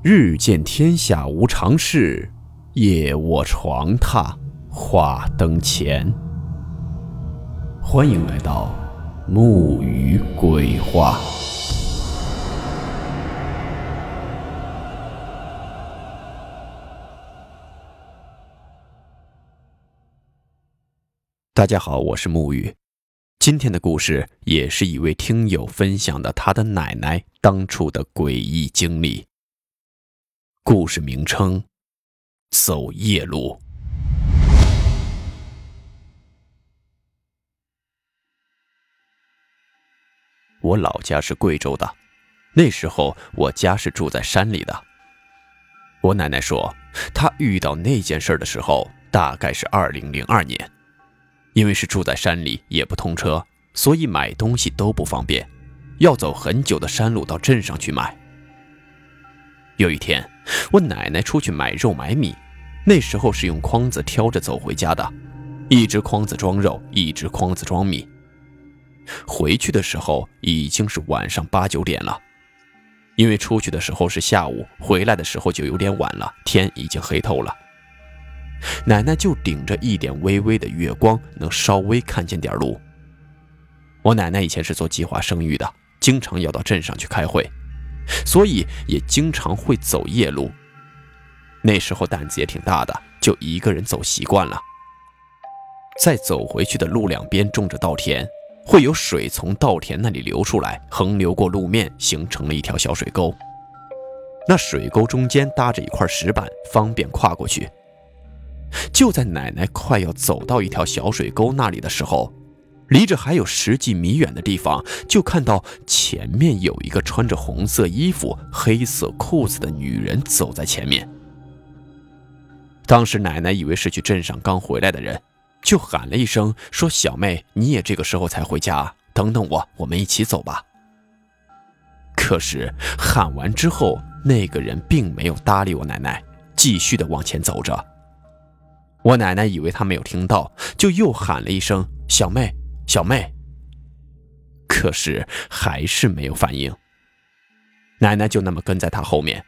日见天下无常事，夜卧床榻话灯前。欢迎来到木鱼鬼话。大家好，我是木鱼。今天的故事也是一位听友分享的他的奶奶当初的诡异经历。故事名称：走夜路。我老家是贵州的，那时候我家是住在山里的。我奶奶说，她遇到那件事的时候，大概是二零零二年，因为是住在山里，也不通车，所以买东西都不方便，要走很久的山路到镇上去买。有一天，我奶奶出去买肉买米，那时候是用筐子挑着走回家的，一只筐子装肉，一只筐子装米。回去的时候已经是晚上八九点了，因为出去的时候是下午，回来的时候就有点晚了，天已经黑透了。奶奶就顶着一点微微的月光，能稍微看见点路。我奶奶以前是做计划生育的，经常要到镇上去开会。所以也经常会走夜路。那时候胆子也挺大的，就一个人走习惯了。在走回去的路两边种着稻田，会有水从稻田那里流出来，横流过路面，形成了一条小水沟。那水沟中间搭着一块石板，方便跨过去。就在奶奶快要走到一条小水沟那里的时候。离着还有十几米远的地方，就看到前面有一个穿着红色衣服、黑色裤子的女人走在前面。当时奶奶以为是去镇上刚回来的人，就喊了一声说：“小妹，你也这个时候才回家？等等我，我们一起走吧。”可是喊完之后，那个人并没有搭理我奶奶，继续的往前走着。我奶奶以为他没有听到，就又喊了一声：“小妹。”小妹，可是还是没有反应。奶奶就那么跟在他后面。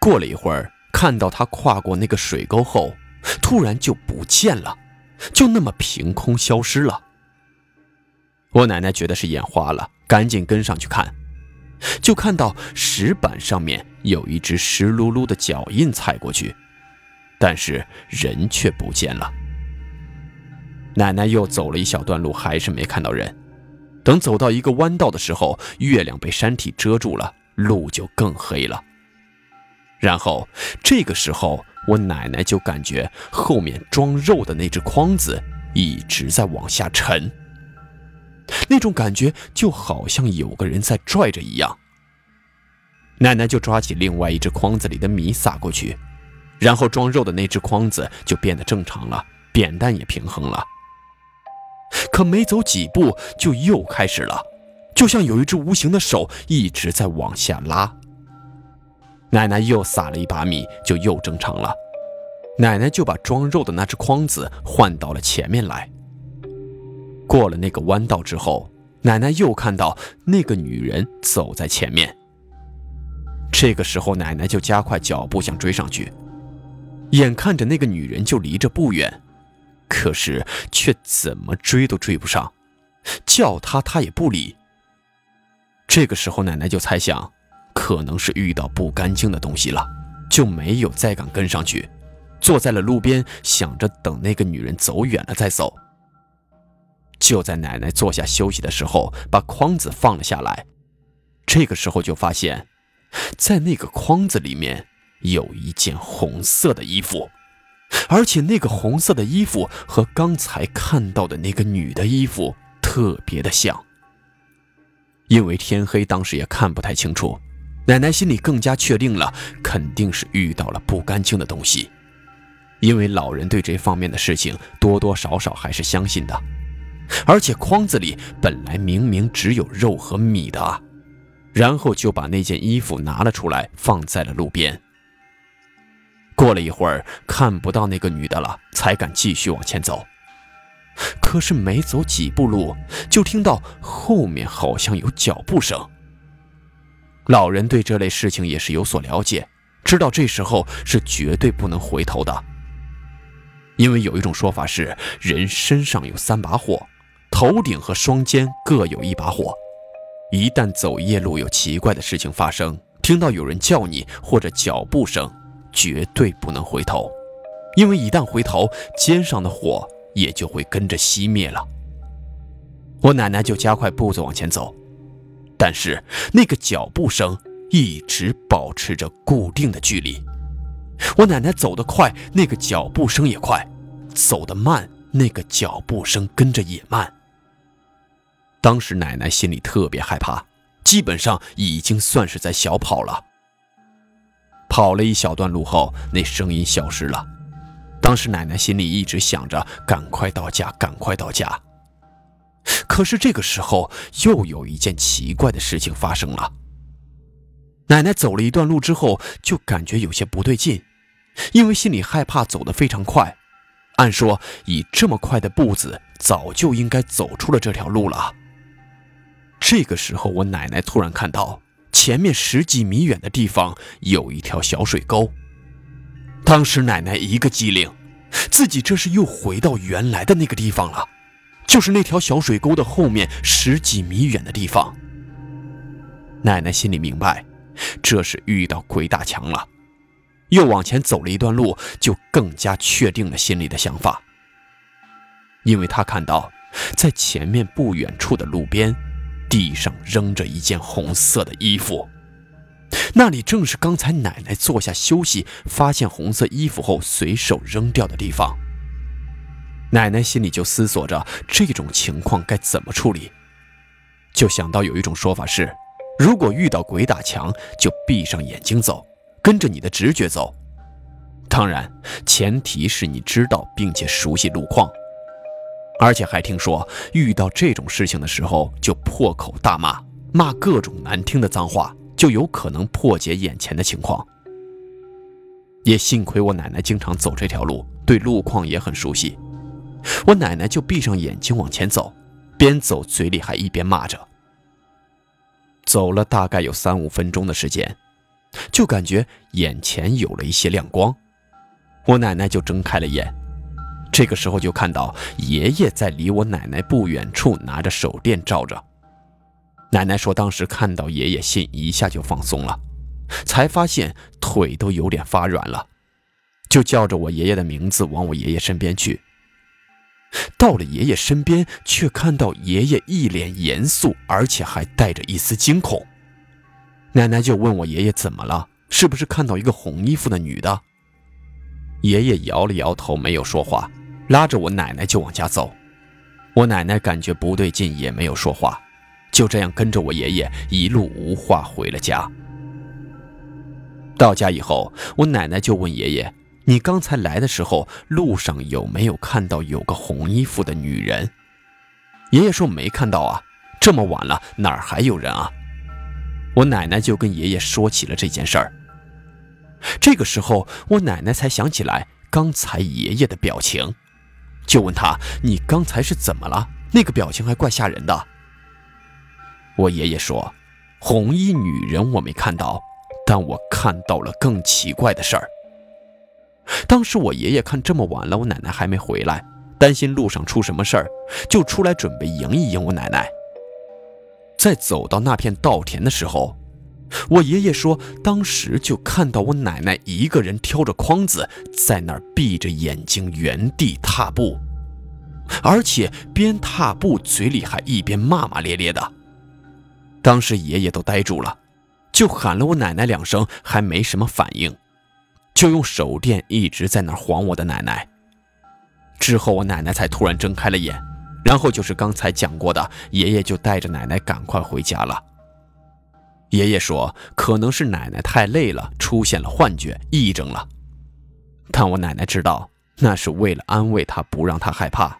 过了一会儿，看到他跨过那个水沟后，突然就不见了，就那么凭空消失了。我奶奶觉得是眼花了，赶紧跟上去看，就看到石板上面有一只湿漉漉的脚印踩过去，但是人却不见了。奶奶又走了一小段路，还是没看到人。等走到一个弯道的时候，月亮被山体遮住了，路就更黑了。然后这个时候，我奶奶就感觉后面装肉的那只筐子一直在往下沉，那种感觉就好像有个人在拽着一样。奶奶就抓起另外一只筐子里的米撒过去，然后装肉的那只筐子就变得正常了，扁担也平衡了。可没走几步，就又开始了，就像有一只无形的手一直在往下拉。奶奶又撒了一把米，就又正常了。奶奶就把装肉的那只筐子换到了前面来。过了那个弯道之后，奶奶又看到那个女人走在前面。这个时候，奶奶就加快脚步想追上去，眼看着那个女人就离着不远。可是却怎么追都追不上，叫他他也不理。这个时候，奶奶就猜想，可能是遇到不干净的东西了，就没有再敢跟上去，坐在了路边，想着等那个女人走远了再走。就在奶奶坐下休息的时候，把筐子放了下来。这个时候就发现，在那个筐子里面有一件红色的衣服。而且那个红色的衣服和刚才看到的那个女的衣服特别的像。因为天黑，当时也看不太清楚，奶奶心里更加确定了，肯定是遇到了不干净的东西。因为老人对这方面的事情多多少少还是相信的。而且筐子里本来明明只有肉和米的啊，然后就把那件衣服拿了出来，放在了路边。过了一会儿，看不到那个女的了，才敢继续往前走。可是没走几步路，就听到后面好像有脚步声。老人对这类事情也是有所了解，知道这时候是绝对不能回头的。因为有一种说法是，人身上有三把火，头顶和双肩各有一把火。一旦走夜路有奇怪的事情发生，听到有人叫你或者脚步声，绝对不能回头，因为一旦回头，肩上的火也就会跟着熄灭了。我奶奶就加快步子往前走。但是那个脚步声一直保持着固定的距离。我奶奶走得快，那个脚步声也快；走得慢，那个脚步声跟着也慢。当时奶奶心里特别害怕，基本上已经算是在小跑了。跑了一小段路后，那声音消失了。当时奶奶心里一直想着赶快到家，赶快到家。可是这个时候，又有一件奇怪的事情发生了。奶奶走了一段路之后，就感觉有些不对劲，因为心里害怕，走得非常快。按说以这么快的步子，早就应该走出了这条路了。这个时候，我奶奶突然看到前面十几米远的地方有一条小水沟。当时奶奶一个机灵，自己这是又回到原来的那个地方了。就是那条小水沟的后面十几米远的地方。奶奶心里明白，这是遇到鬼打墙了，又往前走了一段路，就更加确定了心里的想法。因为她看到，在前面不远处的路边，地上扔着一件红色的衣服，那里正是刚才奶奶坐下休息，发现红色衣服后随手扔掉的地方。奶奶心里就思索着这种情况该怎么处理，就想到有一种说法是，如果遇到鬼打墙，就闭上眼睛走，跟着你的直觉走。当然，前提是你知道并且熟悉路况，而且还听说遇到这种事情的时候，就破口大骂，骂各种难听的脏话，就有可能破解眼前的情况。也幸亏我奶奶经常走这条路，对路况也很熟悉。我奶奶就闭上眼睛往前走，边走嘴里还一边骂着。走了大概有三五分钟的时间，就感觉眼前有了一些亮光，我奶奶就睁开了眼。这个时候就看到爷爷在离我奶奶不远处拿着手电照着。奶奶说，当时看到爷爷，心一下就放松了，才发现腿都有点发软了，就叫着我爷爷的名字往我爷爷身边去。到了爷爷身边，却看到爷爷一脸严肃，而且还带着一丝惊恐。奶奶就问我爷爷怎么了，是不是看到一个红衣服的女的？爷爷摇了摇头，没有说话，拉着我奶奶就往家走。我奶奶感觉不对劲，也没有说话，就这样跟着我爷爷一路无话回了家。到家以后，我奶奶就问爷爷。你刚才来的时候，路上有没有看到有个红衣服的女人？爷爷说没看到啊，这么晚了哪儿还有人啊？我奶奶就跟爷爷说起了这件事儿。这个时候，我奶奶才想起来刚才爷爷的表情，就问他：“你刚才是怎么了？那个表情还怪吓人的。”我爷爷说：“红衣女人我没看到，但我看到了更奇怪的事儿。”当时我爷爷看这么晚了，我奶奶还没回来，担心路上出什么事儿，就出来准备迎一迎我奶奶。在走到那片稻田的时候，我爷爷说，当时就看到我奶奶一个人挑着筐子在那儿闭着眼睛原地踏步，而且边踏步嘴里还一边骂骂咧咧的。当时爷爷都呆住了，就喊了我奶奶两声，还没什么反应。就用手电一直在那晃我的奶奶。之后我奶奶才突然睁开了眼，然后就是刚才讲过的，爷爷就带着奶奶赶快回家了。爷爷说可能是奶奶太累了，出现了幻觉、癔症了。但我奶奶知道那是为了安慰她，不让她害怕。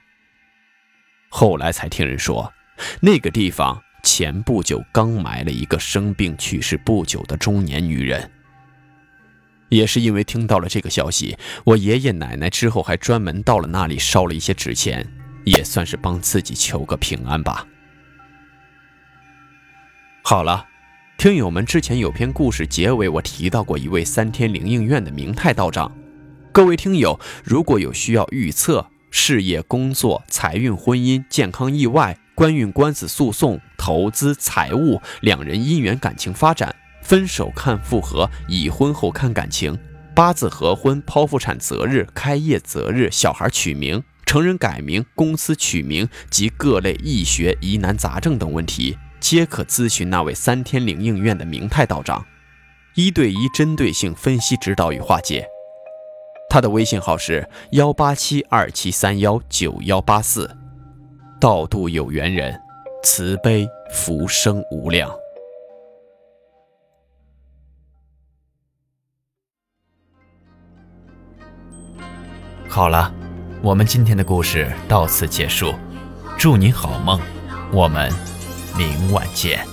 后来才听人说，那个地方前不久刚埋了一个生病去世不久的中年女人。也是因为听到了这个消息，我爷爷奶奶之后还专门到了那里烧了一些纸钱，也算是帮自己求个平安吧。好了，听友们之前有篇故事结尾，我提到过一位三天灵应院的明太道长。各位听友，如果有需要预测事业、工作、财运、婚姻、健康、意外、官运、官司、诉讼、投资、财务、两人姻缘、感情发展、分手看复合、已婚后看感情、八字合婚、剖腹产择日、开业择日、小孩取名、成人改名、公司取名及各类易学疑难杂症等问题。皆可咨询那位三天灵应院的明太道长，一对一针对性分析指导与化解。他的微信号是幺八七二七三幺九幺八四，道度有缘人，慈悲福生无量。好了，我们今天的故事到此结束，祝您好梦，我们。明晚见。